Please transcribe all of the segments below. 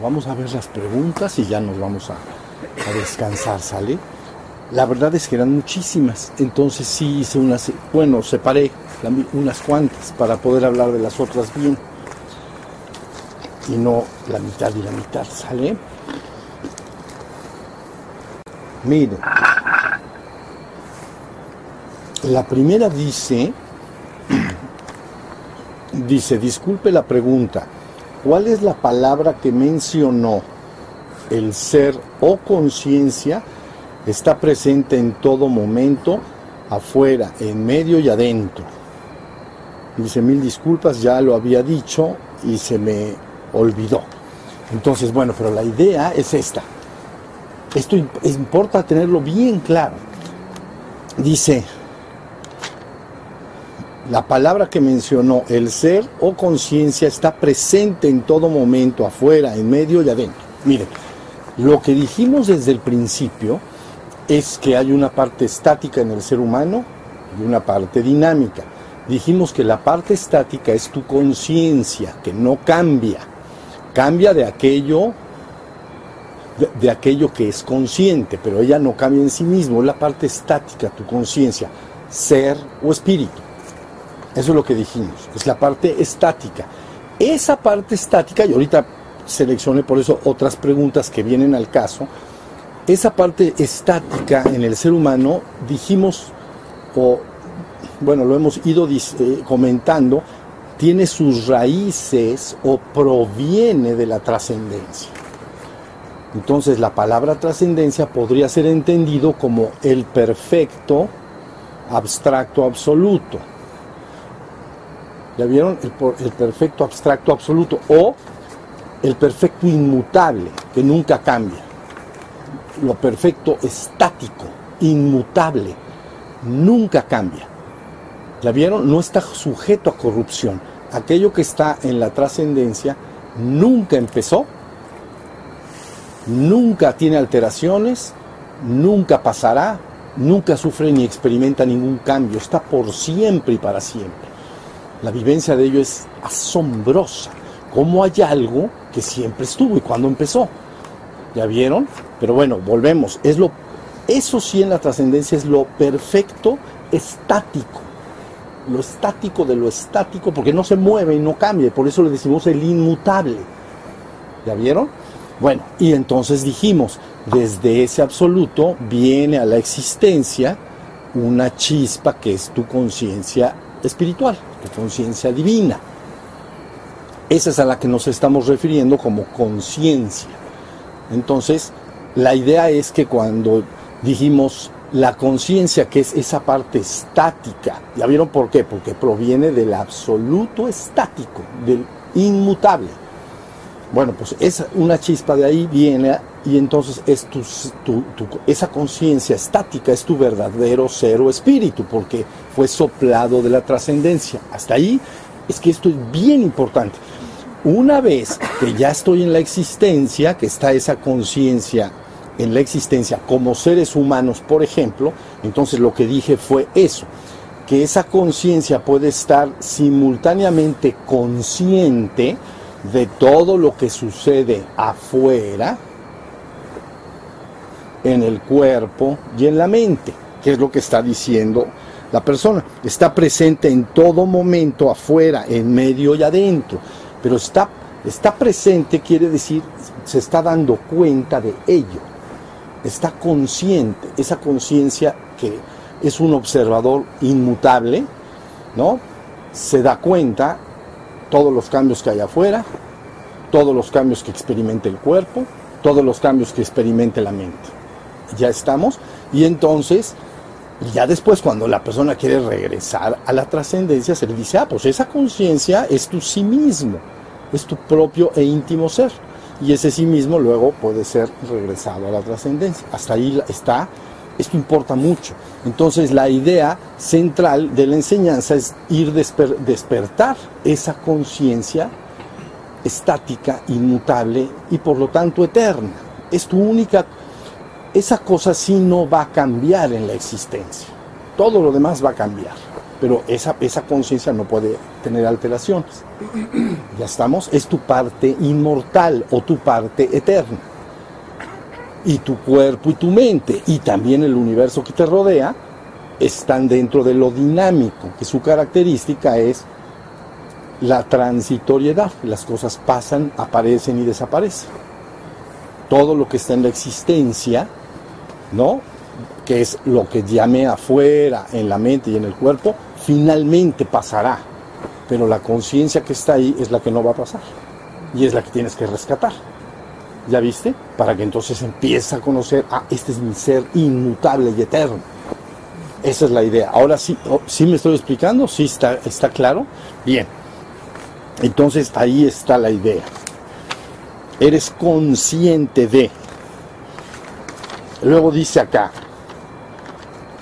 vamos a ver las preguntas y ya nos vamos a, a descansar, ¿sale? La verdad es que eran muchísimas, entonces sí hice unas, bueno, separé unas cuantas para poder hablar de las otras bien y no la mitad y la mitad, ¿sale? Miren, la primera dice, dice, disculpe la pregunta, ¿cuál es la palabra que mencionó el ser o conciencia? Está presente en todo momento, afuera, en medio y adentro. Dice, mil disculpas, ya lo había dicho y se me olvidó. Entonces, bueno, pero la idea es esta. Esto importa tenerlo bien claro. Dice, la palabra que mencionó, el ser o conciencia, está presente en todo momento, afuera, en medio y adentro. Miren, lo que dijimos desde el principio es que hay una parte estática en el ser humano y una parte dinámica. Dijimos que la parte estática es tu conciencia, que no cambia. Cambia de aquello de, aquello que es consciente, pero ella no cambia en sí mismo, es la parte estática, tu conciencia, ser o espíritu. Eso es lo que dijimos, es la parte estática. Esa parte estática, y ahorita seleccioné por eso otras preguntas que vienen al caso, esa parte estática en el ser humano, dijimos, o bueno, lo hemos ido eh, comentando, tiene sus raíces o proviene de la trascendencia. Entonces la palabra trascendencia podría ser entendido como el perfecto abstracto absoluto. ¿Ya vieron? El, perfecto abstracto absoluto o el perfecto inmutable, que nunca cambia. Lo perfecto estático, inmutable, nunca cambia. ¿Ya vieron? No está sujeto a corrupción. Aquello que está en la trascendencia nunca empezó nunca tiene alteraciones, nunca pasará, nunca sufre ni experimenta ningún cambio, está por siempre y para siempre. La vivencia de ello es asombrosa, como hay algo que siempre estuvo y cuando empezó. ¿Ya vieron? Pero bueno, volvemos, es lo eso sí en la trascendencia es lo perfecto estático. Lo estático de lo estático, porque no se mueve y no cambia, por eso le decimos el inmutable. ¿Ya vieron? Bueno, y entonces dijimos, desde ese absoluto viene a la existencia una chispa que es tu conciencia espiritual, tu conciencia divina. Esa es a la que nos estamos refiriendo como conciencia. Entonces, la idea es que cuando dijimos la conciencia, que es esa parte estática, ¿ya vieron por qué? Porque proviene del absoluto estático, del inmutable. Bueno, pues esa, una chispa de ahí viene y entonces es tu, esa conciencia estática es tu verdadero ser o espíritu, porque fue soplado de la trascendencia. Hasta ahí es que esto es bien importante. Una vez que ya estoy en la existencia, que está esa conciencia en la existencia como seres humanos, por ejemplo, entonces lo que dije fue eso, que esa conciencia puede estar simultáneamente consciente, de todo lo que sucede afuera, en el cuerpo y en la mente, que es lo que está diciendo la persona. Está presente en todo momento, afuera, en medio y adentro, pero está, está presente quiere decir, se está dando cuenta de ello, está consciente, esa conciencia que es un observador inmutable, ¿no? Se da cuenta todos los cambios que hay afuera, todos los cambios que experimente el cuerpo, todos los cambios que experimente la mente. Ya estamos. Y entonces, ya después cuando la persona quiere regresar a la trascendencia, se le dice, ah, pues esa conciencia es tu sí mismo, es tu propio e íntimo ser. Y ese sí mismo luego puede ser regresado a la trascendencia. Hasta ahí está esto importa mucho. Entonces la idea central de la enseñanza es ir desper despertar esa conciencia estática, inmutable y por lo tanto eterna. Es tu única, esa cosa sí no va a cambiar en la existencia. Todo lo demás va a cambiar. pero esa conciencia no puede tener alteraciones. Ya estamos, es tu parte inmortal o tu parte eterna. Y tu cuerpo y tu mente y también el universo que te rodea están dentro de lo dinámico, que su característica es la transitoriedad. Las cosas pasan, aparecen y desaparecen. Todo lo que está en la existencia, ¿no? Que es lo que llame afuera, en la mente y en el cuerpo, finalmente pasará. Pero la conciencia que está ahí es la que no va a pasar. Y es la que tienes que rescatar. ¿Ya viste? Para que entonces empieces a conocer, ah, este es mi ser inmutable y eterno. Esa es la idea. Ahora sí, oh, sí me estoy explicando, sí está, está claro. Bien. Entonces ahí está la idea. Eres consciente de. Luego dice acá,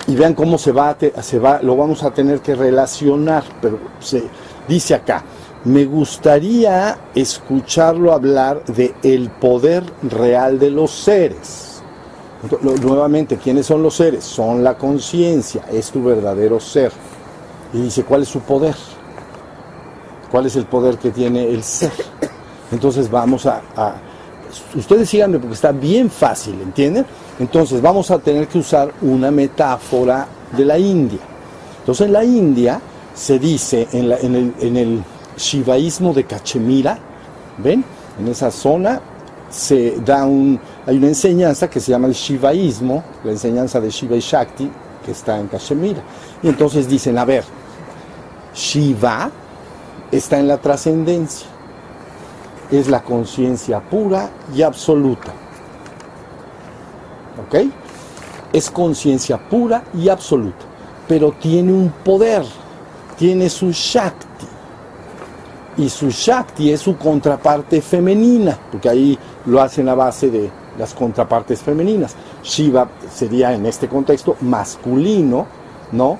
y vean cómo se va, se va, lo vamos a tener que relacionar, pero se dice acá, me gustaría escucharlo hablar de el poder real de los seres. nuevamente, ¿quiénes son los seres? Son la conciencia, es tu verdadero ser. Y dice, ¿cuál es su poder? ¿Cuál es el poder que tiene el ser? Entonces vamos a, ustedes síganme porque está bien fácil, ¿entienden? Entonces vamos a tener que usar una metáfora de la India. Entonces en la India se dice, en, el, shivaísmo de Cachemira, ¿ven? En esa zona se da un, hay una enseñanza que se llama el shivaísmo, la enseñanza de Shiva y Shakti, que está en Cachemira. Y entonces dicen, a ver, Shiva está en la trascendencia, es la conciencia pura y absoluta. ¿ok? Es conciencia pura y absoluta, pero tiene un poder, tiene su Shakti. Y su Shakti es su contraparte femenina, porque ahí lo hacen a base de las contrapartes femeninas. Shiva sería en este contexto masculino, ¿no?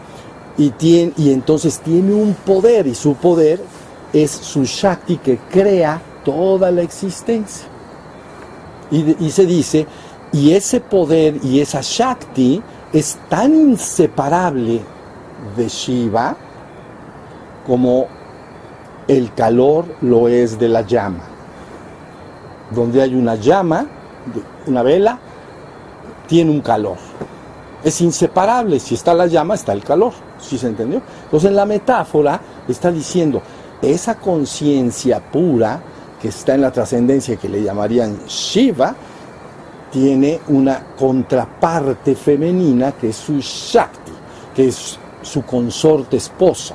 Y, tiene, y entonces tiene un poder, y su poder es su Shakti que crea toda la existencia. Y, y se dice y ese poder y esa Shakti es tan inseparable de Shiva como el calor lo es de la llama. Donde hay una llama, una vela, tiene un calor. Es inseparable. Si está la llama, está el calor. ¿Sí se entendió? Entonces en la metáfora está diciendo, esa conciencia pura que está en la trascendencia que le llamarían Shiva, tiene una contraparte femenina que es su Shakti, que es su consorte esposa.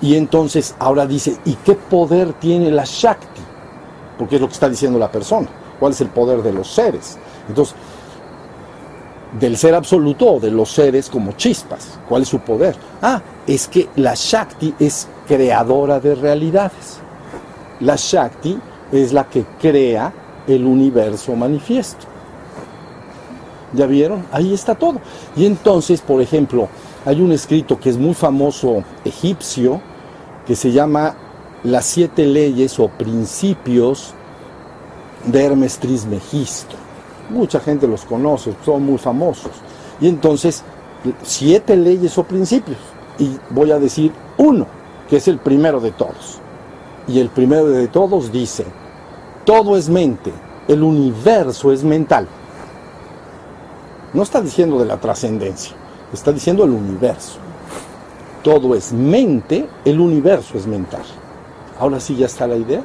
Y entonces ahora dice, ¿y qué poder tiene la Shakti? Porque es lo que está diciendo la persona. ¿Cuál es el poder de los seres? Entonces, del ser absoluto o de los seres como chispas. ¿Cuál es su poder? Ah, es que la Shakti es creadora de realidades. La Shakti es la que crea el universo manifiesto. ¿Ya vieron? Ahí está todo. Y entonces, por ejemplo, hay un escrito que es muy famoso egipcio que se llama Las siete leyes o principios de Hermes Trismegisto. Mucha gente los conoce, son muy famosos. Y entonces, siete leyes o principios. Y voy a decir uno, que es el primero de todos. Y el primero de todos dice, todo es mente, el universo es mental. No está diciendo de la trascendencia, está diciendo el universo. Todo es mente, el universo es mental. Ahora sí ya está la idea.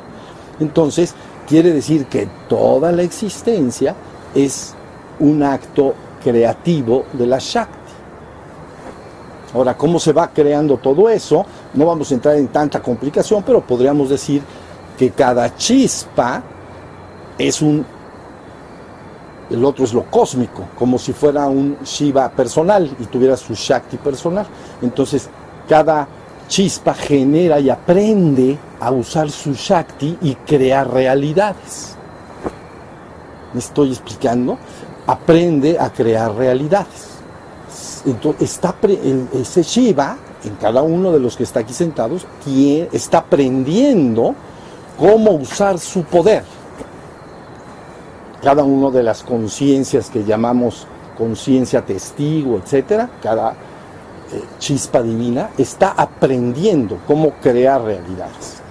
Entonces, quiere decir que toda la existencia es un acto creativo de la Shakti. Ahora, ¿cómo se va creando todo eso? No vamos a entrar en tanta complicación, pero podríamos decir que cada chispa es un el otro es lo cósmico, como si fuera un Shiva personal y tuviera su Shakti personal. Entonces, cada chispa genera y aprende a usar su Shakti y crear realidades. ¿Me estoy explicando? Aprende a crear realidades. Entonces, está ese Shiva, en cada uno de los que está aquí sentados, está aprendiendo cómo usar su poder cada una de las conciencias que llamamos conciencia testigo, etcétera, cada eh, chispa divina, está aprendiendo cómo crear realidades.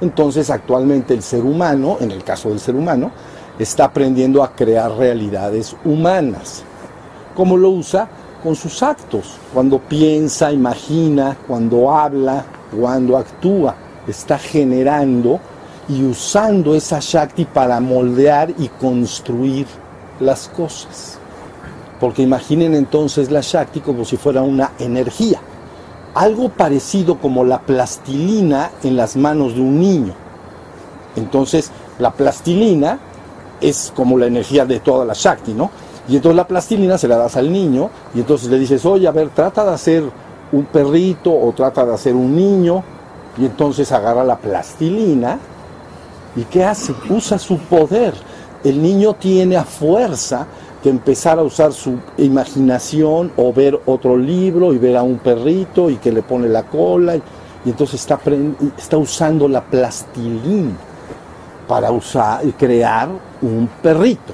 Entonces actualmente el ser humano, en el caso del ser humano, está aprendiendo a crear realidades humanas. ¿Cómo lo usa? Con sus actos, cuando piensa, imagina, cuando habla, cuando actúa, está generando y usando esa Shakti para moldear y construir las cosas. Porque imaginen entonces la Shakti como si fuera una energía, algo parecido como la plastilina en las manos de un niño. Entonces, la plastilina es como la energía de toda la Shakti, ¿no? Y entonces la plastilina se la das al niño y entonces le dices, oye, a ver, trata de hacer un perrito o trata de hacer un niño y entonces agarra la plastilina y ¿qué hace? Usa su poder. El niño tiene a fuerza que empezar a usar su imaginación o ver otro libro y ver a un perrito y que le pone la cola y, entonces está, está usando la plastilina para usar crear un perrito.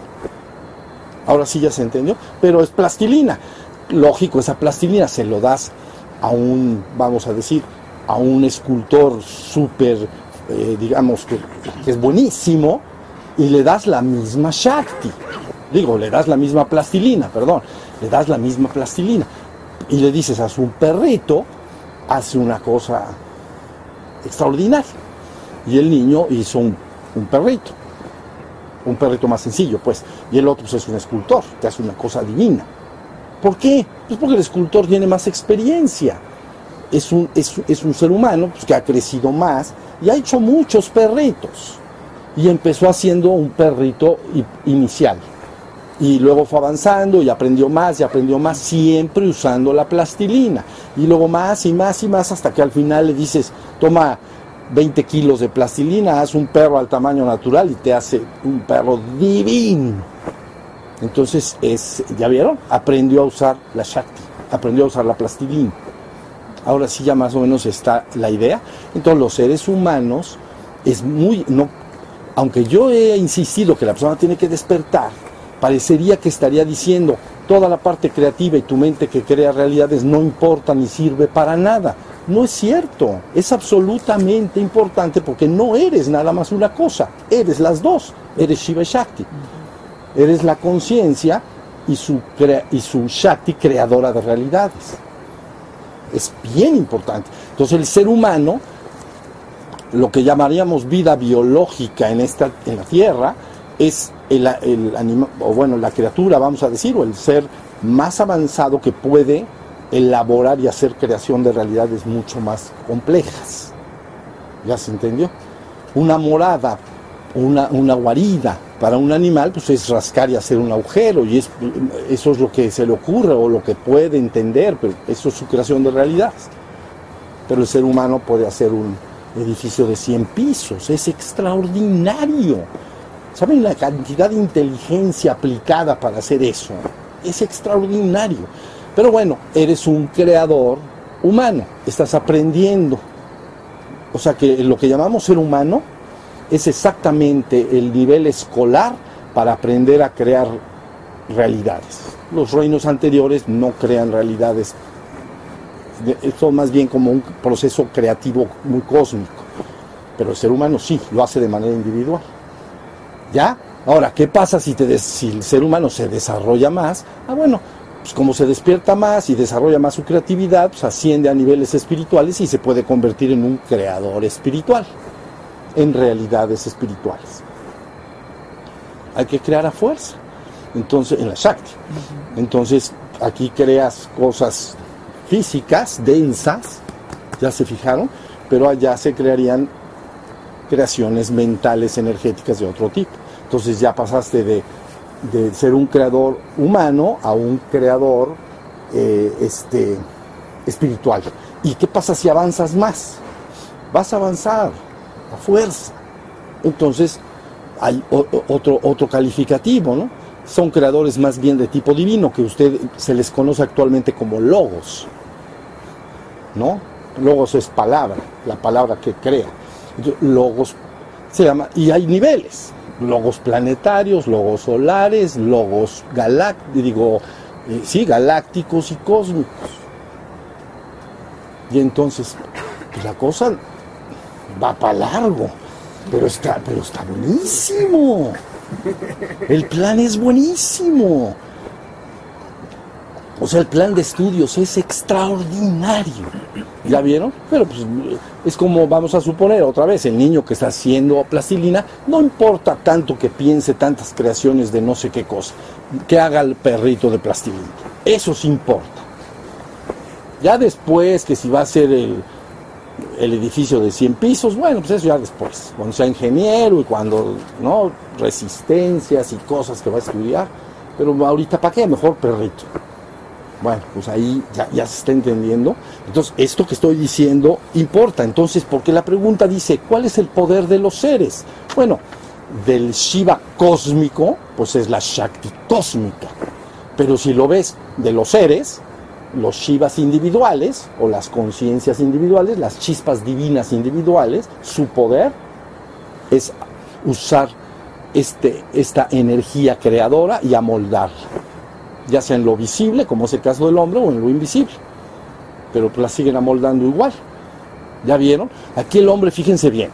Ahora sí ya se entendió, pero es plastilina. Lógico, esa plastilina se lo das a un, vamos a decir, a un escultor súper, eh, digamos, que, es buenísimo, y le das la misma Shakti. Digo, le das la misma plastilina, perdón, le das la misma plastilina. Y le dices a su perrito, hace una cosa extraordinaria. Y el niño hizo un un perrito. Un perrito más sencillo, pues. Y el otro pues, es un escultor, que hace una cosa divina. ¿Por qué? Pues porque el escultor tiene más experiencia. Es un, es, un ser humano pues, que ha crecido más y ha hecho muchos perritos. Y empezó haciendo un perrito inicial. Y luego fue avanzando y aprendió más y aprendió más, siempre usando la plastilina. Y luego más y más y más hasta que al final le dices, toma 20 kilos de plastilina, haz un perro al tamaño natural y te hace un perro divino. Entonces, es, ¿ya vieron? Aprendió a usar la Shakti, aprendió a usar la plastilina. Ahora sí ya más o menos está la idea. Entonces, los seres humanos es muy, no, aunque yo he insistido que la persona tiene que despertar, parecería que estaría diciendo toda la parte creativa y tu mente que crea realidades no importa ni sirve para nada. No es cierto, es absolutamente importante porque no eres nada más una cosa, eres las dos, eres Shiva Shakti. Eres la conciencia y su, y su Shakti creadora de realidades. Es bien importante. Entonces el ser humano, lo que llamaríamos vida biológica en, esta, en la Tierra, es el, el o bueno, la criatura, vamos a decir, o el ser más avanzado que puede elaborar y hacer creación de realidades mucho más complejas. ¿Ya se entendió? Una morada, una, una guarida para un animal, pues es rascar y hacer un agujero, y es, eso es lo que se le ocurre o lo que puede entender, pero eso es su creación de realidades. Pero el ser humano puede hacer un edificio de 100 pisos, es extraordinario. ¿Saben la cantidad de inteligencia aplicada para hacer eso? Es extraordinario. Pero bueno, eres un creador humano, estás aprendiendo. O sea que lo que llamamos ser humano es exactamente el nivel escolar para aprender a crear realidades. Los reinos anteriores no crean realidades, son más bien como un proceso creativo muy cósmico. Pero el ser humano sí, lo hace de manera individual. ¿Ya? Ahora, ¿qué pasa si, te si el ser humano se desarrolla más? Ah, bueno, pues como se despierta más y desarrolla más su creatividad, pues asciende a niveles espirituales y se puede convertir en un creador espiritual, en realidades espirituales. Hay que crear a fuerza, entonces, en la Shakti. Entonces, aquí creas cosas físicas, densas, ya se fijaron, pero allá se crearían creaciones mentales, energéticas de otro tipo. Entonces ya pasaste de de ser un creador humano a un creador eh, este, espiritual. ¿Y qué pasa si avanzas más? Vas a avanzar fuerza. Entonces hay otro, otro calificativo, ¿no? Son creadores más bien de tipo divino, que usted se les conoce actualmente como logos. ¿No? Logos es palabra, la palabra que crea. Logos se llama, y hay niveles logos planetarios, logos solares, logos galácticos, digo, eh, sí, galácticos y cósmicos. Y entonces, pues la cosa va para largo, pero está, pero está buenísimo. El plan es buenísimo. O sea, el plan de estudios es extraordinario. ¿Ya vieron? Pero pues es como vamos a suponer otra vez, el niño que está haciendo plastilina, no importa tanto que piense tantas creaciones de no sé qué cosa, que haga el perrito de plastilina. Eso sí importa. Ya después que si va a ser el, el edificio de 100 pisos, bueno, pues eso ya después, cuando sea ingeniero y cuando, ¿no? Resistencias y cosas que va a estudiar. Pero ahorita, ¿para qué? Mejor perrito. Bueno, pues ahí ya, se está entendiendo. Entonces, esto que estoy diciendo importa. Entonces, porque la pregunta dice, ¿cuál es el poder de los seres? Bueno, del Shiva cósmico, pues es la Shakti cósmica. Pero si lo ves de los seres, los Shivas individuales o las conciencias individuales, las chispas divinas individuales, su poder es usar este, esta energía creadora y amoldarla ya sea en lo visible, como es el caso del hombre, o en lo invisible. Pero la siguen amoldando igual. ¿Ya vieron? Aquí el hombre, fíjense bien,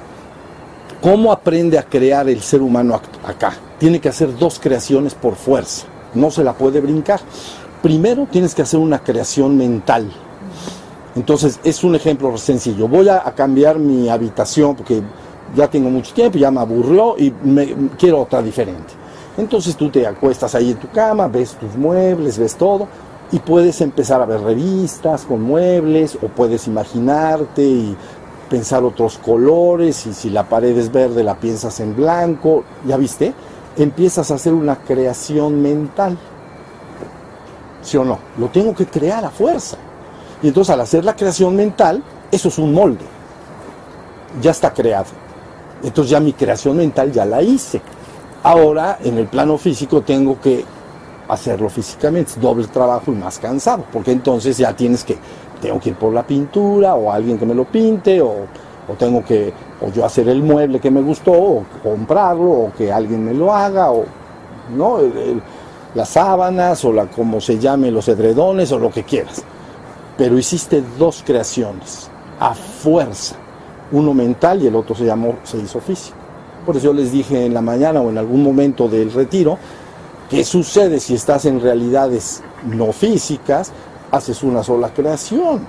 ¿cómo aprende a crear el ser humano acá? Tiene que hacer dos creaciones por fuerza, no se la puede brincar. Primero tienes que hacer una creación mental. Entonces es un ejemplo sencillo. Voy a, cambiar mi habitación porque ya tengo mucho tiempo, ya me aburrió y me, quiero otra diferente. Entonces tú te acuestas ahí en tu cama, ves tus muebles, ves todo y puedes empezar a ver revistas con muebles o puedes imaginarte y pensar otros colores y si la pared es verde la piensas en blanco, ¿ya viste? Empiezas a hacer una creación mental. ¿Sí o no? Lo tengo que crear a fuerza. Y entonces al hacer la creación mental, eso es un molde. Ya está creado. Entonces ya mi creación mental ya la hice. Ahora, en el plano físico, tengo que hacerlo físicamente, es doble trabajo y más cansado, porque entonces ya tienes que, tengo que ir por la pintura o alguien que me lo pinte, o, tengo que, o yo hacer el mueble que me gustó, o comprarlo, o que alguien me lo haga, o, ¿no? Las sábanas, o la, como se llame, los edredones, o lo que quieras. Pero hiciste dos creaciones, a fuerza, uno mental y el otro se llamó, se hizo físico. Por eso yo les dije en la mañana o en algún momento del retiro, ¿qué sucede si estás en realidades no físicas? Haces una sola creación.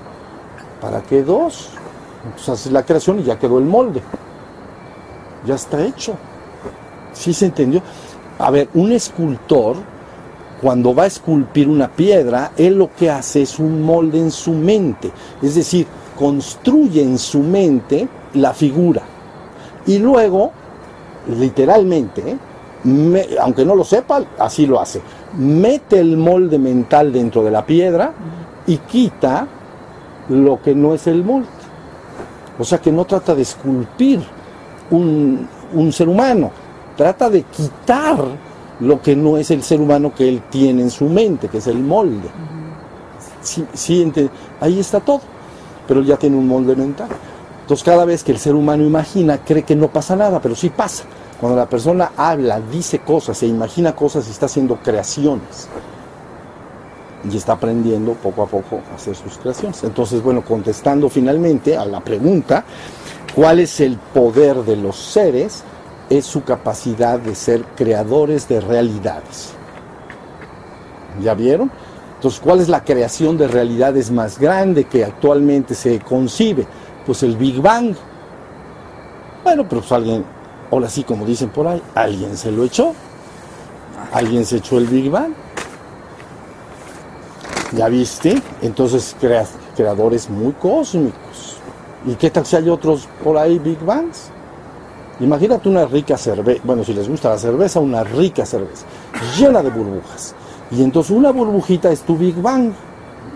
¿Para qué dos? Entonces haces la creación y ya quedó el molde. Ya está hecho. ¿Sí se entendió? A ver, un escultor, cuando va a esculpir una piedra, él lo que hace es un molde en su mente. Es decir, construye en su mente la figura. Y luego literalmente, aunque no lo sepa, así lo hace. Mete el molde mental dentro de la piedra y quita lo que no es el molde. O sea que no trata de esculpir un, ser humano, trata de quitar lo que no es el ser humano que él tiene en su mente, que es el molde. Sí, ahí está todo, pero él ya tiene un molde mental. Entonces cada vez que el ser humano imagina, cree que no pasa nada, pero sí pasa. Cuando la persona habla, dice cosas, se imagina cosas y está haciendo creaciones. Y está aprendiendo poco a poco a hacer sus creaciones. Entonces, bueno, contestando finalmente a la pregunta, ¿cuál es el poder de los seres? Es su capacidad de ser creadores de realidades. ¿Ya vieron? Entonces, ¿cuál es la creación de realidades más grande que actualmente se concibe? pues el Big Bang. Bueno, pero pues alguien, ahora sí como dicen por ahí, alguien se lo echó. Alguien se echó el Big Bang. ¿Ya viste? Entonces creadores muy cósmicos. ¿Y qué tal si hay otros por ahí Big Bangs? Imagínate una rica cerveza, bueno, si les gusta la cerveza, una rica cerveza, llena de burbujas. Y entonces una burbujita es tu Big Bang.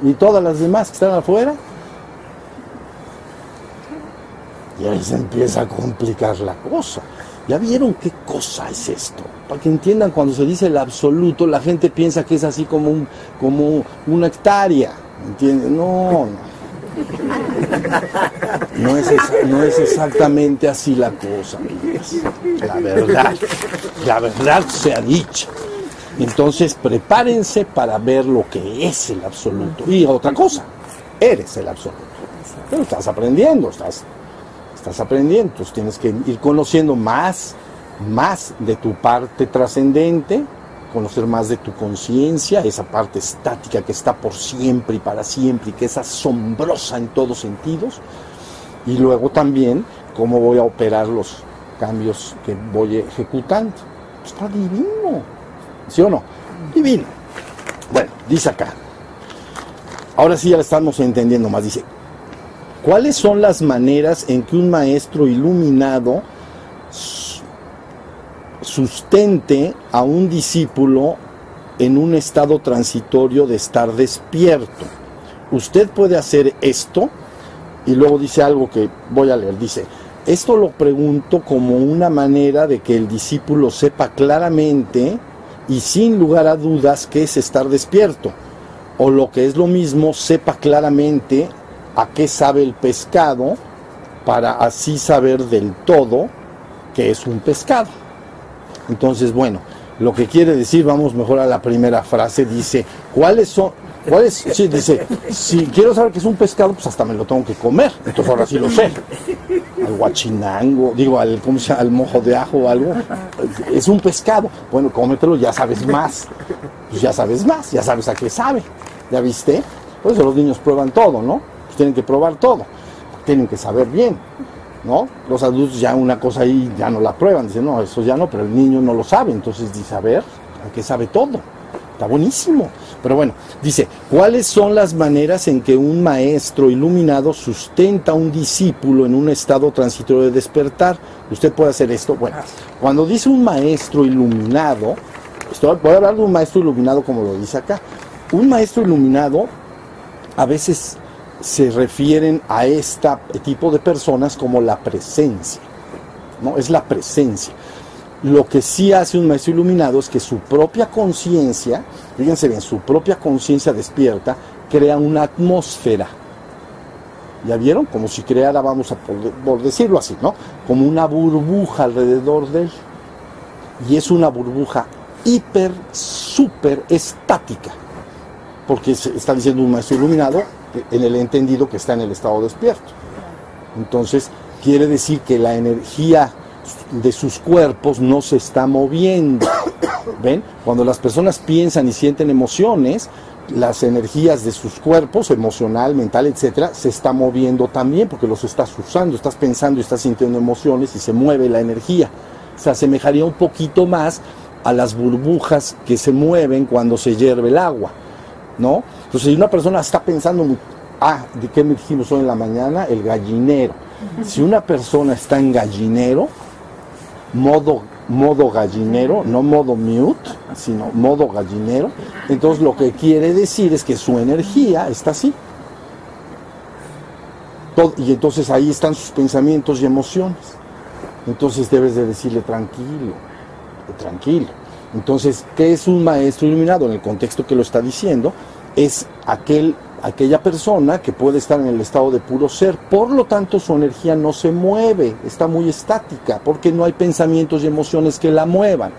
Y todas las demás que están afuera y ahí se empieza a complicar la cosa. ¿Ya vieron qué cosa es esto? Para que entiendan, cuando se dice el absoluto, la gente piensa que es así como, un, como una hectárea. ¿Entienden? No, no. No es, no es exactamente así la cosa, La verdad, la verdad sea dicha. Entonces prepárense para ver lo que es el absoluto. Y otra cosa, eres el absoluto. Pero estás aprendiendo, estás, estás aprendiendo, entonces tienes que ir conociendo más, más de tu parte trascendente, conocer más de tu conciencia, esa parte estática que está por siempre y para siempre y que es asombrosa en todos sentidos. Y luego también cómo voy a operar los cambios que voy ejecutando. Está divino. ¿Sí o no? Divino. Bueno, dice acá. Ahora sí ya lo estamos entendiendo más. Dice, ¿cuáles son las maneras en que un maestro iluminado sustente a un discípulo en un estado transitorio de estar despierto. Usted puede hacer esto y luego dice algo que voy a leer. Dice, esto lo pregunto como una manera de que el discípulo sepa claramente y sin lugar a dudas qué es estar despierto. O lo que es lo mismo, sepa claramente a qué sabe el pescado para así saber del todo que es un pescado. Entonces, bueno, lo que quiere decir, vamos mejor a la primera frase, dice, ¿cuáles son? ¿Cuáles? Sí, dice, si quiero saber que es un pescado, pues hasta me lo tengo que comer. Entonces ahora sí lo sé. Al guachinango, digo, al, ¿cómo se llama? al mojo de ajo o algo. Es un pescado. Bueno, cómetelo, ya sabes más. Pues ya sabes más, ya sabes a qué sabe. ¿Ya viste? Por eso los niños prueban todo, ¿no? Pues tienen que probar todo. Tienen que saber bien. ¿No? Los adultos ya una cosa ahí ya no la prueban, dicen, no, eso ya no, pero el niño no lo sabe, entonces dice, a ver, qué sabe todo? Está buenísimo. Pero bueno, dice, ¿cuáles son las maneras en que un maestro iluminado sustenta a un discípulo en un estado transitorio de despertar? Usted puede hacer esto. Bueno, cuando dice un maestro iluminado, estoy, voy a hablar de un maestro iluminado como lo dice acá. Un maestro iluminado a veces se refieren a este tipo de personas como la presencia. ¿no? Es la presencia. Lo que sí hace un maestro iluminado es que su propia conciencia, fíjense bien, su propia conciencia despierta, crea una atmósfera. ¿Ya vieron? Como si creara, vamos a por, decirlo así, ¿no? Como una burbuja alrededor de él. Y es una burbuja hiper, súper estática. Porque está diciendo un maestro iluminado, en el entendido que está en el estado despierto. Entonces, quiere decir que la energía de sus cuerpos no se está moviendo. ¿Ven? Cuando las personas piensan y sienten emociones, las energías de sus cuerpos, emocional, mental, etcétera, se está moviendo también porque los estás usando, estás pensando y estás sintiendo emociones y se mueve la energía. Se asemejaría un poquito más a las burbujas que se mueven cuando se hierve el agua, ¿no? Entonces, si una persona está pensando, ah, ¿de qué me dijimos hoy en la mañana? El gallinero. Si una persona está en gallinero, modo, modo gallinero, no modo mute, sino modo gallinero, entonces lo que quiere decir es que su energía está así. y entonces ahí están sus pensamientos y emociones. Entonces debes de decirle tranquilo, tranquilo. Entonces, ¿qué es un maestro iluminado? En el contexto que lo está diciendo, es aquel, aquella persona que puede estar en el estado de puro ser, por lo tanto su energía no se mueve, está muy estática, porque no hay pensamientos y emociones que la muevan.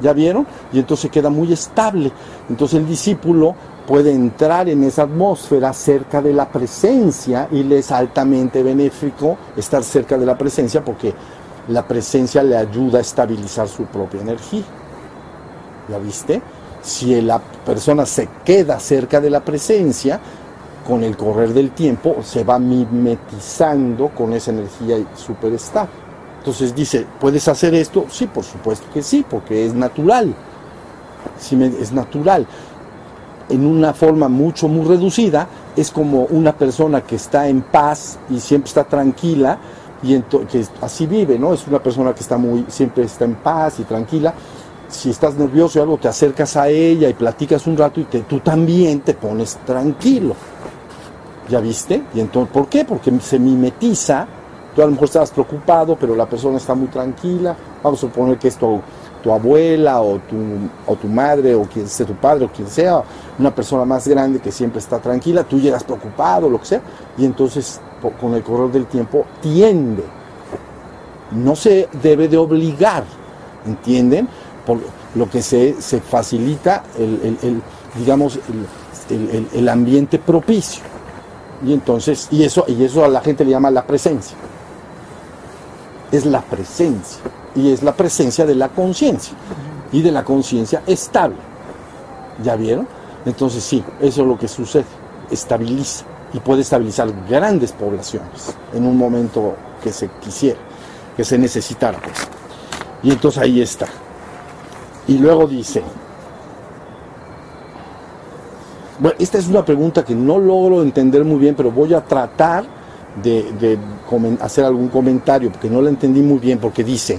¿Ya vieron? Y entonces queda muy estable. Entonces el discípulo puede entrar en esa atmósfera cerca de la presencia y le es altamente benéfico estar cerca de la presencia porque la presencia le ayuda a estabilizar su propia energía. ¿Ya viste? Si la persona se queda cerca de la presencia, con el correr del tiempo se va mimetizando con esa energía superestable. Entonces dice, ¿puedes hacer esto? Sí, por supuesto que sí, porque es natural. es natural. En una forma mucho, muy reducida, es como una persona que está en paz y siempre está tranquila y que así vive, ¿no? Es una persona que está muy, siempre está en paz y tranquila si estás nervioso y algo, te acercas a ella y platicas un rato y tú también te pones tranquilo. ¿Ya viste? Y entonces, ¿por qué? Porque se mimetiza. Tú a lo mejor estabas preocupado, pero la persona está muy tranquila. Vamos a suponer que es tu, abuela o tu, o tu madre o quien sea tu padre o quien sea, una persona más grande que siempre está tranquila. Tú llegas preocupado, lo que sea. Y entonces, con el correr del tiempo, tiende. No se debe de obligar, ¿entienden? Lo que se, se facilita el, el- digamos, el, el- el ambiente propicio. Y entonces, y eso, y eso a la gente le llama la presencia. Es la presencia. Y es la presencia de la conciencia. Y de la conciencia estable. ¿Ya vieron? Entonces sí, eso es lo que sucede. Estabiliza. Y puede estabilizar grandes poblaciones en un momento que se quisiera, que se necesitara. Pues. Y entonces ahí está. Y luego dice, bueno, esta es una pregunta que no logro entender muy bien, pero voy a tratar de, hacer algún comentario, porque no la entendí muy bien, porque dice,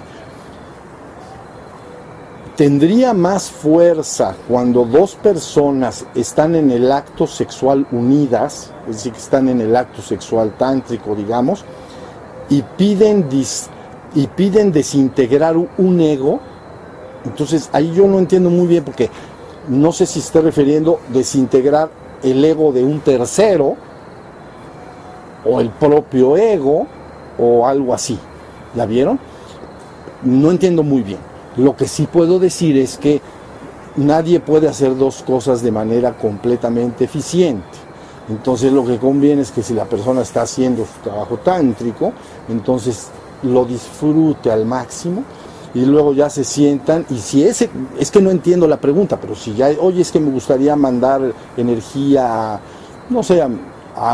¿tendría más fuerza cuando dos personas están en el acto sexual unidas, es decir, que están en el acto sexual tántrico, digamos, y piden, dis- y piden desintegrar un ego? Entonces ahí yo no entiendo muy bien porque no sé si esté refiriendo desintegrar el ego de un tercero o el propio ego o algo así. ¿Ya vieron? No entiendo muy bien. Lo que sí puedo decir es que nadie puede hacer dos cosas de manera completamente eficiente. Entonces lo que conviene es que si la persona está haciendo su trabajo tántrico, entonces lo disfrute al máximo y luego ya se sientan y si ese, es que no entiendo la pregunta, pero si ya, oye, es que me gustaría mandar energía, no sé, a,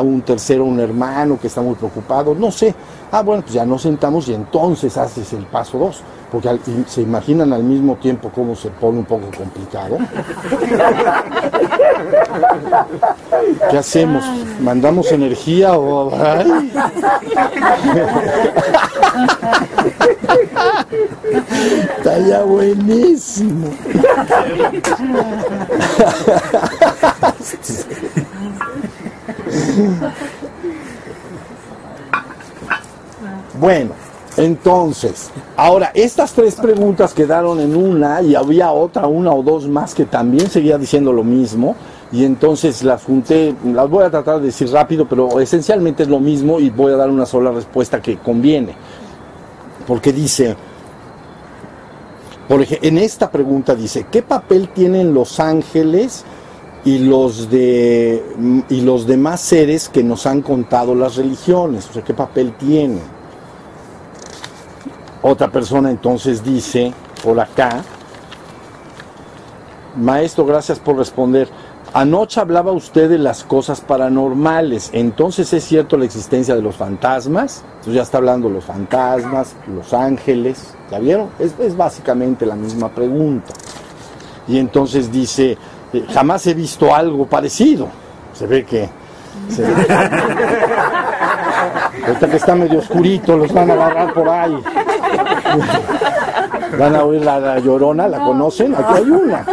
un tercero, un hermano que está muy preocupado, no sé, ah, bueno, pues ya nos sentamos y entonces haces el paso dos, porque se imaginan al mismo tiempo cómo se pone un poco complicado. ¿Qué hacemos? ¿Mandamos energía o...? ay? Está ya buenísimo. Bueno, entonces, ahora estas tres preguntas quedaron en una y había otra, una o dos más que también seguía diciendo lo mismo y entonces las junté, las voy a tratar de decir rápido, pero esencialmente es lo mismo y voy a dar una sola respuesta que conviene. Porque dice, por ejemplo, en esta pregunta dice, ¿qué papel tienen los ángeles y los de y los demás seres que nos han contado las religiones? O sea, ¿qué papel tienen? Otra persona entonces dice, por acá, maestro, gracias por responder. Anoche hablaba usted de las cosas paranormales, entonces es cierto la existencia de los fantasmas, entonces ya está hablando los fantasmas, los ángeles, ¿ya vieron? Es, es básicamente la misma pregunta. Y entonces dice, eh, jamás he visto algo parecido. Se ve que... se ve- Ahorita que está medio oscurito, los van a agarrar por ahí. Van a oír la, la llorona, ¿la conocen? Aquí hay una.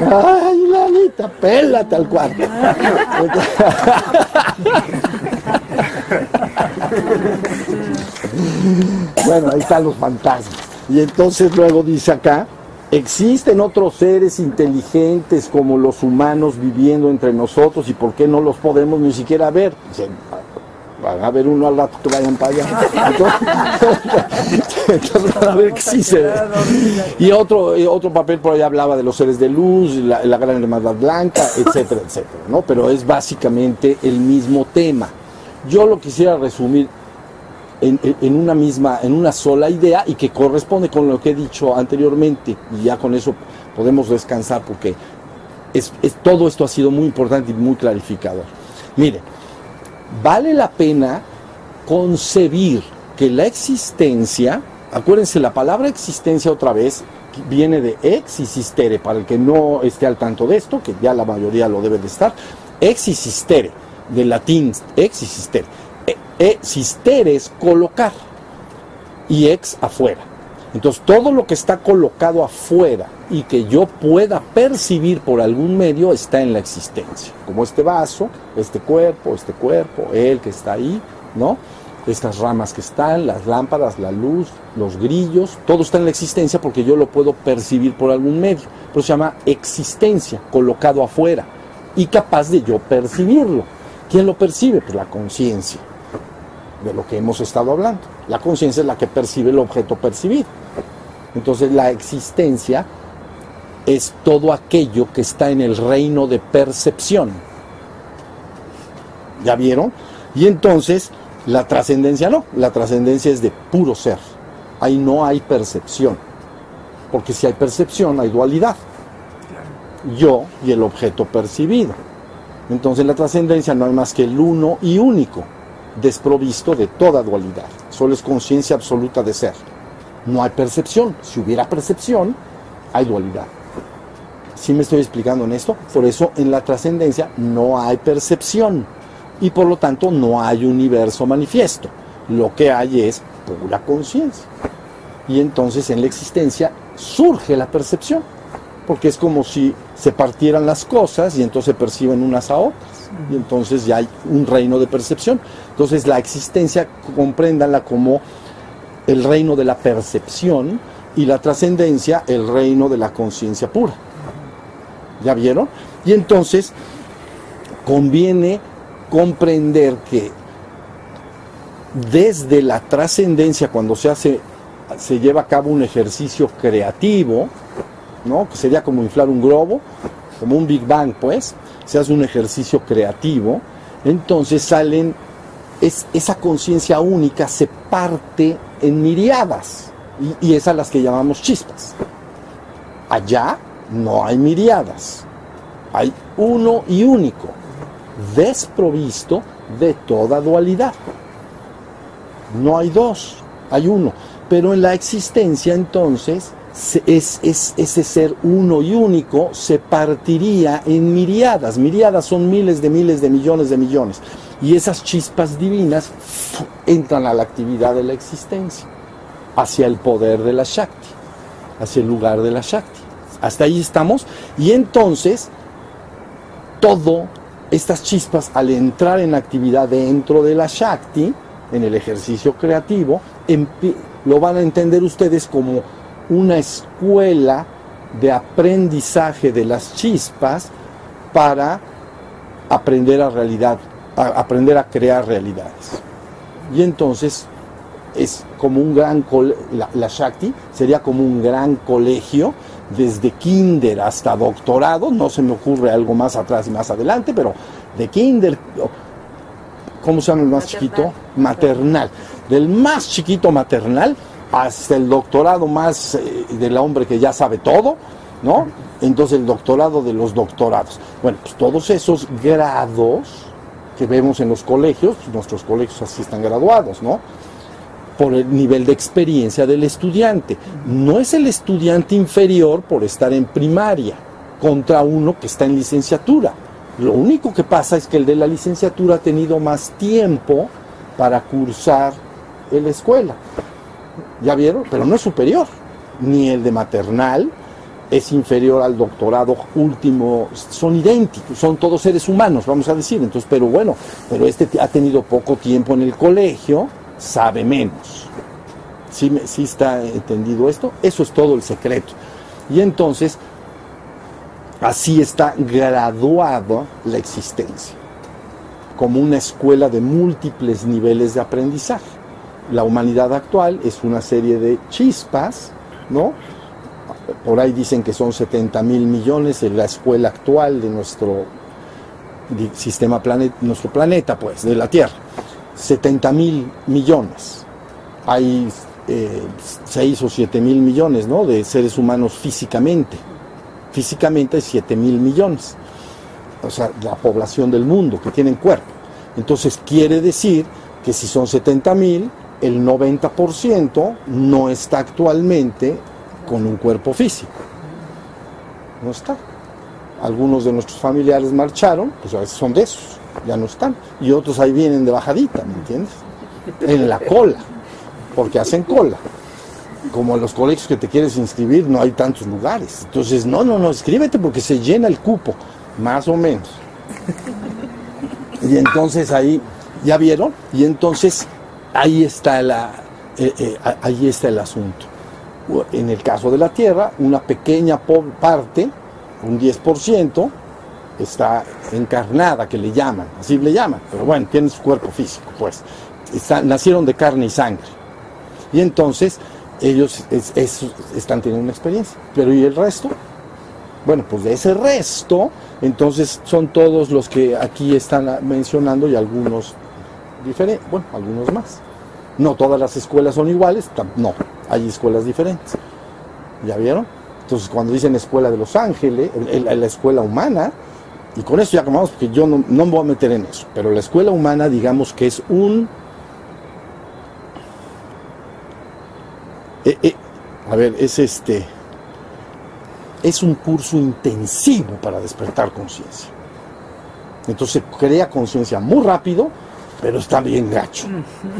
Ay, Lalita, pélate al cuarto. Bueno, ahí están los fantasmas. Y entonces luego dice acá, existen otros seres inteligentes como los humanos viviendo entre nosotros y por qué no los podemos ni siquiera ver. Dice, van a ver uno al rato que vayan para allá. Entonces, entonces van a ver que sí se ve. Y otro, otro papel por ahí hablaba de los seres de luz, la, la gran hermandad blanca, etcétera, etcétera, ¿no? Pero es básicamente el mismo tema. Yo lo quisiera resumir en, una misma, en una sola idea y que corresponde con lo que he dicho anteriormente y ya con eso podemos descansar porque es, todo esto ha sido muy importante y muy clarificador. Mire, vale la pena concebir que la existencia, acuérdense, la palabra existencia otra vez viene de exististere, para el que no esté al tanto de esto, que ya la mayoría lo debe de estar, exististere, del latín exististere. E- es colocar y ex afuera. Entonces todo lo que está colocado afuera y que yo pueda percibir por algún medio está en la existencia. Como este vaso, este cuerpo, este cuerpo, él que está ahí, ¿no? Estas ramas que están, las lámparas, la luz, los grillos, todo está en la existencia porque yo lo puedo percibir por algún medio. Pero se llama existencia, colocado afuera y capaz de yo percibirlo. ¿Quién lo percibe? Pues la conciencia de lo que hemos estado hablando. La conciencia es la que percibe el objeto percibido. Entonces la existencia es todo aquello que está en el reino de percepción. ¿Ya vieron? Y entonces la trascendencia no, la trascendencia es de puro ser. Ahí no hay percepción, porque si hay percepción hay dualidad. Yo y el objeto percibido. Entonces en la trascendencia no hay más que el uno y único, desprovisto de toda dualidad. Solo es conciencia absoluta de ser. No hay percepción. Si hubiera percepción, hay dualidad. ¿Sí me estoy explicando en esto? Por eso en la trascendencia no hay percepción y por lo tanto no hay universo manifiesto. Lo que hay es pura conciencia. Y entonces en la existencia surge la percepción, porque es como si se partieran las cosas y entonces se perciben unas a otras. Y entonces ya hay un reino de percepción. Entonces la existencia, compréndanla como el reino de la percepción y la trascendencia, el reino de la conciencia pura. ¿Ya vieron? Y entonces conviene comprender que desde la trascendencia, cuando se hace, se lleva a cabo un ejercicio creativo, ¿no? que sería como inflar un globo, como un Big Bang, pues, se hace un ejercicio creativo, entonces salen, es, esa conciencia única se parte en miriadas, y, y es a las que llamamos chispas. Allá no hay miriadas, hay uno y único desprovisto de toda dualidad. No hay dos, hay uno. Pero en la existencia entonces es, ese ser uno y único se partiría en miriadas. Miriadas son miles de miles de millones de millones. Y esas chispas divinas entran a la actividad de la existencia, hacia el poder de la Shakti, hacia el lugar de la Shakti. Hasta ahí estamos. Y entonces todo estas chispas al entrar en actividad dentro de la Shakti, en el ejercicio creativo, lo van a entender ustedes como una escuela de aprendizaje de las chispas para aprender a realidad, aprender a crear realidades. Y entonces es como un gran la, la Shakti sería como un gran colegio desde kinder hasta doctorado, no se me ocurre algo más atrás y más adelante, pero de kinder, ¿cómo se llama el más chiquito? Maternal. Del más chiquito maternal hasta el doctorado más eh, del hombre que ya sabe todo, ¿no? Entonces el doctorado de los doctorados. Bueno, pues todos esos grados que vemos en los colegios, pues nuestros colegios así están graduados, ¿no? por el nivel de experiencia del estudiante. No es el estudiante inferior por estar en primaria contra uno que está en licenciatura. Lo único que pasa es que el de la licenciatura ha tenido más tiempo para cursar en la escuela. ¿Ya vieron? Pero no es superior. Ni el de maternal es inferior al doctorado último. Son idénticos, son todos seres humanos, vamos a decir. Entonces, pero bueno, pero este ha tenido poco tiempo en el colegio sabe menos. ¿Sí, está entendido esto? Eso es todo el secreto. Y entonces, así está graduada la existencia, como una escuela de múltiples niveles de aprendizaje. La humanidad actual es una serie de chispas, ¿no? Por ahí dicen que son 70 mil millones en la escuela actual de nuestro sistema planeta, nuestro planeta, pues, de la Tierra. 70 mil millones. Hay 6 eh, o 7 mil millones ¿no? de seres humanos físicamente. Físicamente hay 7 mil millones. O sea, la población del mundo que tienen cuerpo. Entonces quiere decir que si son 70 mil, el 90% no está actualmente con un cuerpo físico. No está. Algunos de nuestros familiares marcharon, pues a veces son de esos ya no están. Y otros ahí vienen de bajadita, ¿me entiendes? En la cola, porque hacen cola. Como en los colegios que te quieres inscribir no hay tantos lugares. Entonces, no, no, no, escríbete porque se llena el cupo, más o menos. Y entonces ahí, ¿ya vieron? Y entonces ahí está la, eh, eh, ahí está el asunto. En el caso de la Tierra, una pequeña parte, un 10%, está encarnada, que le llaman, así le llaman, pero bueno, tiene su cuerpo físico, pues. nacieron de carne y sangre. Y entonces ellos están teniendo una experiencia. Pero ¿y el resto? Bueno, pues de ese resto, entonces son todos los que aquí están mencionando y algunos diferentes, bueno, algunos más. No todas las escuelas son iguales, no, hay escuelas diferentes. ¿Ya vieron? Entonces cuando dicen escuela de Los Ángeles, la escuela humana, y con esto ya acabamos porque yo no, no me voy a meter en eso, pero la escuela humana digamos que es un... Eh, eh, a ver, es este... Es un curso intensivo para despertar conciencia. Entonces crea conciencia muy rápido, pero está bien gacho.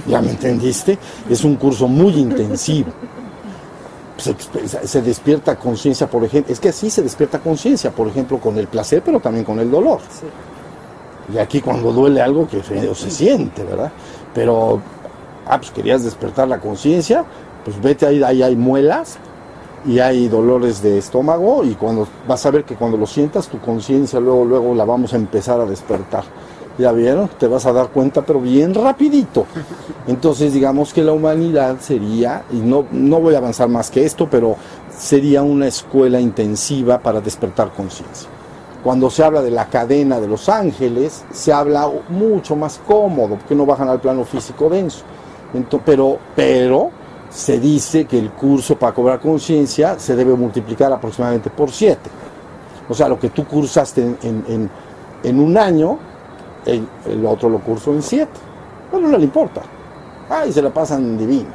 ¿Ya me entendiste? Es un curso muy intensivo. Se, despierta conciencia, por ejemplo, es que así se despierta conciencia, por ejemplo, con el placer, pero también con el dolor. Y aquí cuando duele algo que se, se siente, ¿verdad? Pero, ah, pues querías despertar la conciencia, pues vete ahí, ahí hay muelas y hay dolores de estómago y cuando vas a ver que cuando lo sientas tu conciencia luego luego la vamos a empezar a despertar. ¿Ya vieron? Te vas a dar cuenta, pero bien rapidito. Entonces, digamos que la humanidad sería, y no, no voy a avanzar más que esto, pero sería una escuela intensiva para despertar conciencia. Cuando se habla de la cadena de los ángeles, se habla mucho más cómodo, porque no bajan al plano físico denso. Entonces, pero, pero se dice que el curso para cobrar conciencia se debe multiplicar aproximadamente por 7. O sea, lo que tú cursaste en, en, en un año, el, otro lo curso en siete. Bueno, no le importa. Ay, se la pasan divino.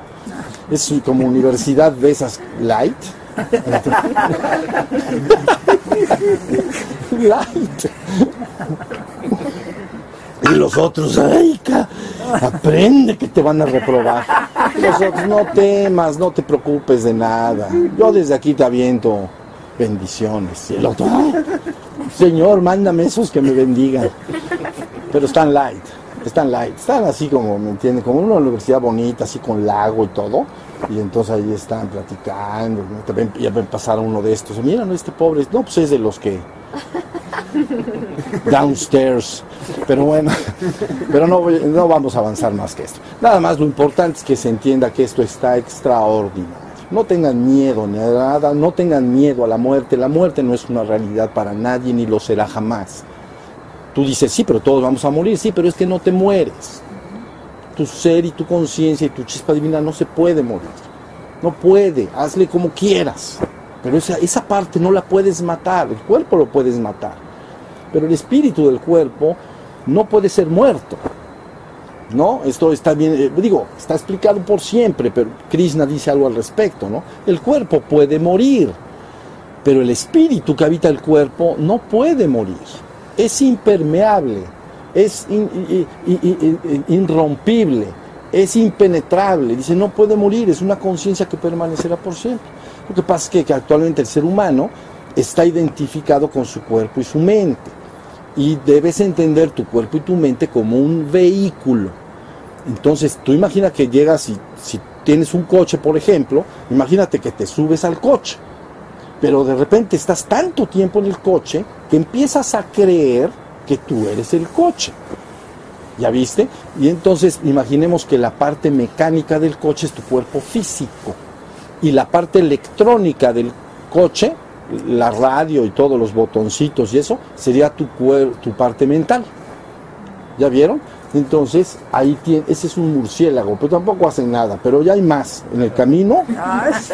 Es como universidad de esas light. light. Y los otros, ay, aprende que te van a reprobar. Los otros, no temas, no te preocupes de nada. Yo desde aquí te aviento bendiciones. El otro, Señor, mándame esos que me bendigan pero están light, están light, están así como, ¿me entienden? Como una universidad bonita, así con lago y todo, y entonces ahí están platicando, ya ven pasar uno de estos, mira, no, este pobre, no, pues es de los que downstairs, pero bueno, pero no, no vamos a avanzar más que esto. Nada más lo importante es que se entienda que esto está extraordinario. No tengan miedo ni a nada, no tengan miedo a la muerte. La muerte no es una realidad para nadie ni lo será jamás. Tú dices, sí, pero todos vamos a morir, sí, pero es que no te mueres. Tu ser y tu conciencia y tu chispa divina no se puede morir. No puede, hazle como quieras. Pero esa, esa parte no la puedes matar, el cuerpo lo puedes matar. Pero el espíritu del cuerpo no puede ser muerto. ¿No? Esto está bien, eh, digo, está explicado por siempre, pero Krishna dice algo al respecto, ¿no? El cuerpo puede morir, pero el espíritu que habita el cuerpo no puede morir es impermeable, es irrompible, es impenetrable. Dice, no puede morir, es una conciencia que permanecerá por siempre. Lo que pasa es que, actualmente el ser humano está identificado con su cuerpo y su mente. Y debes entender tu cuerpo y tu mente como un vehículo. Entonces, tú imagina que llegas y si tienes un coche, por ejemplo, imagínate que te subes al coche pero de repente estás tanto tiempo en el coche que empiezas a creer que tú eres el coche. ¿Ya viste? Y entonces imaginemos que la parte mecánica del coche es tu cuerpo físico y la parte electrónica del coche, la radio y todos los botoncitos y eso, sería tu, tu parte mental. ¿Ya vieron? Entonces, ahí tiene, ese es un murciélago, pero tampoco hacen nada, pero ya hay más. En el camino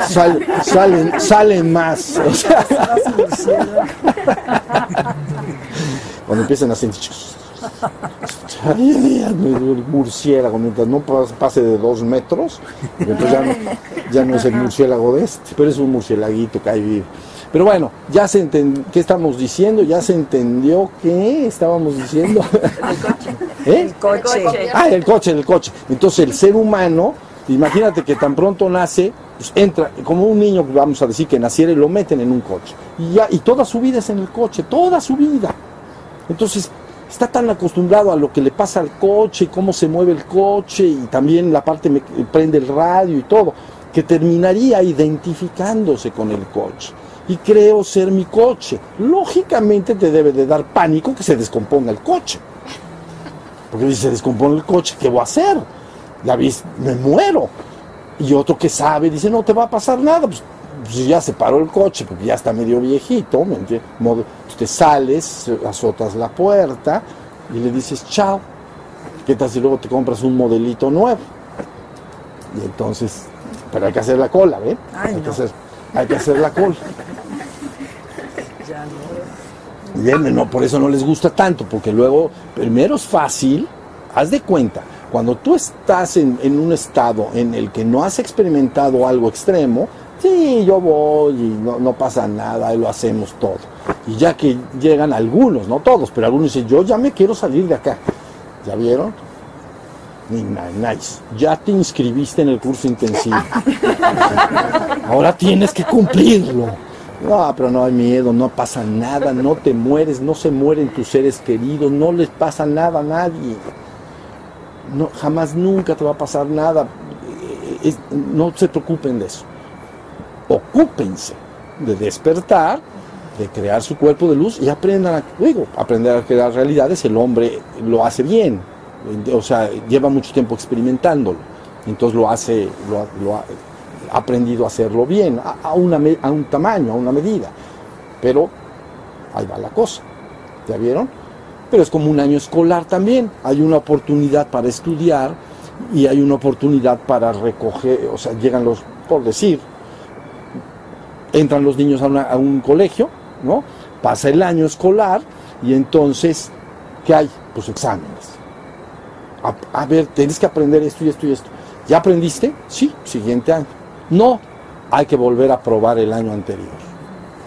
salen, salen más. cuando empiezan a sentir el murciélago, mientras no pase de dos metros, entonces ya no, ya no es el murciélago de este, pero es un murciélaguito que ahí vive. Pero bueno, ya se entendió, ¿qué estamos diciendo? Ya se entendió qué estábamos diciendo. El coche. ¿Eh? El coche. Ah, el coche, el coche. Entonces el ser humano, imagínate que tan pronto nace, pues entra, como un niño, vamos a decir, que naciera y lo meten en un coche. Y, ya, y toda su vida es en el coche, toda su vida. Entonces, está tan acostumbrado a lo que le pasa al coche, cómo se mueve el coche y también la parte me, prende el radio y todo, que terminaría identificándose con el coche y creo ser mi coche. Lógicamente te debe de dar pánico que se descomponga el coche. Porque si se descompone el coche, ¿qué voy a hacer? Ya ves, me muero. Y otro que sabe dice, no te va a pasar nada, pues pues ya se paró el coche porque ya está medio viejito, ¿me entiendes? Modo, te sales, azotas la puerta y le dices chao. ¿Qué tal si luego te compras un modelito nuevo? Y entonces, pero hay que hacer la cola. Ay, hay, que hacer, hay que hacer la cola. Ya no. Por eso no les gusta tanto, porque luego, primero es fácil, haz de cuenta, cuando tú estás en, un estado en el que no has experimentado algo extremo, sí, yo voy y no, pasa nada, lo hacemos todo. Y ya que llegan algunos, no todos, pero algunos dicen, yo ya me quiero salir de acá. ¿Ya vieron? Nice. Ya te inscribiste en el curso intensivo. Ahora tienes que cumplirlo. No, pero no hay miedo, no pasa nada, no te mueres, no se mueren tus seres queridos, no les pasa nada a nadie. No, jamás nunca te va a pasar nada. Eh, no se preocupen de eso. Ocúpense de despertar, de crear su cuerpo de luz y aprendan a, digo, aprender a crear realidades. El hombre lo hace bien, o sea, lleva mucho tiempo experimentándolo. Entonces lo hace, lo, lo ha aprendido a hacerlo bien, a, a una, a un tamaño, a una medida. Pero ahí va la cosa. ¿Ya vieron? Pero es como un año escolar también. Hay una oportunidad para estudiar y hay una oportunidad para recoger, o sea, llegan los, por decir, entran los niños a, a un colegio, ¿no? Pasa el año escolar y entonces, ¿qué hay? Pues exámenes. A, ver, tienes que aprender esto y esto y esto. ¿Ya aprendiste? Sí, siguiente año. No, hay que volver a probar el año anterior.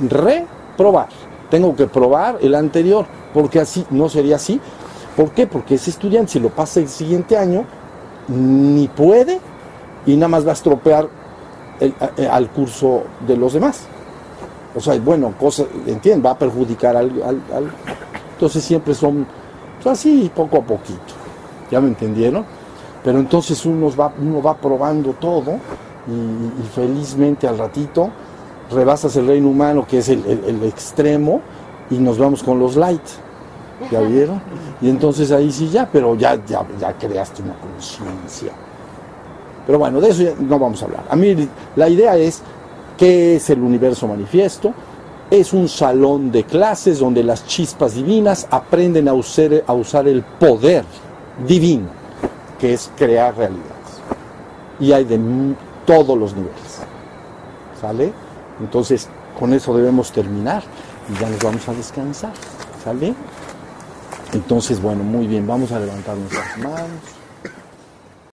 Reprobar. Tengo que probar el anterior, porque así no sería así. ¿Por qué? Porque ese estudiante, si lo pasa el siguiente año, ni puede y nada más va a estropear el- a- al curso de los demás. O sea, bueno, cosa, entienden, va a perjudicar al, al- al- Entonces siempre son pues, así, poco a poquito. ¿Ya me entendieron? Pero entonces uno va, uno va probando todo y, y felizmente al ratito rebasas el reino humano, que es el, el- el extremo, y nos vamos con los light. ¿Ya vieron? Y entonces ahí sí ya, pero ya, ya, ya creaste una conciencia. Pero bueno, de eso ya no vamos a hablar. A mí la idea es qué es el universo manifiesto. Es un salón de clases donde las chispas divinas aprenden a usar, a usar el poder divino, que es crear realidades. Y hay de todos los niveles. ¿Sale? Entonces, con eso debemos terminar y ya nos vamos a descansar. ¿Sale? Entonces, bueno, muy bien, vamos a levantar nuestras manos.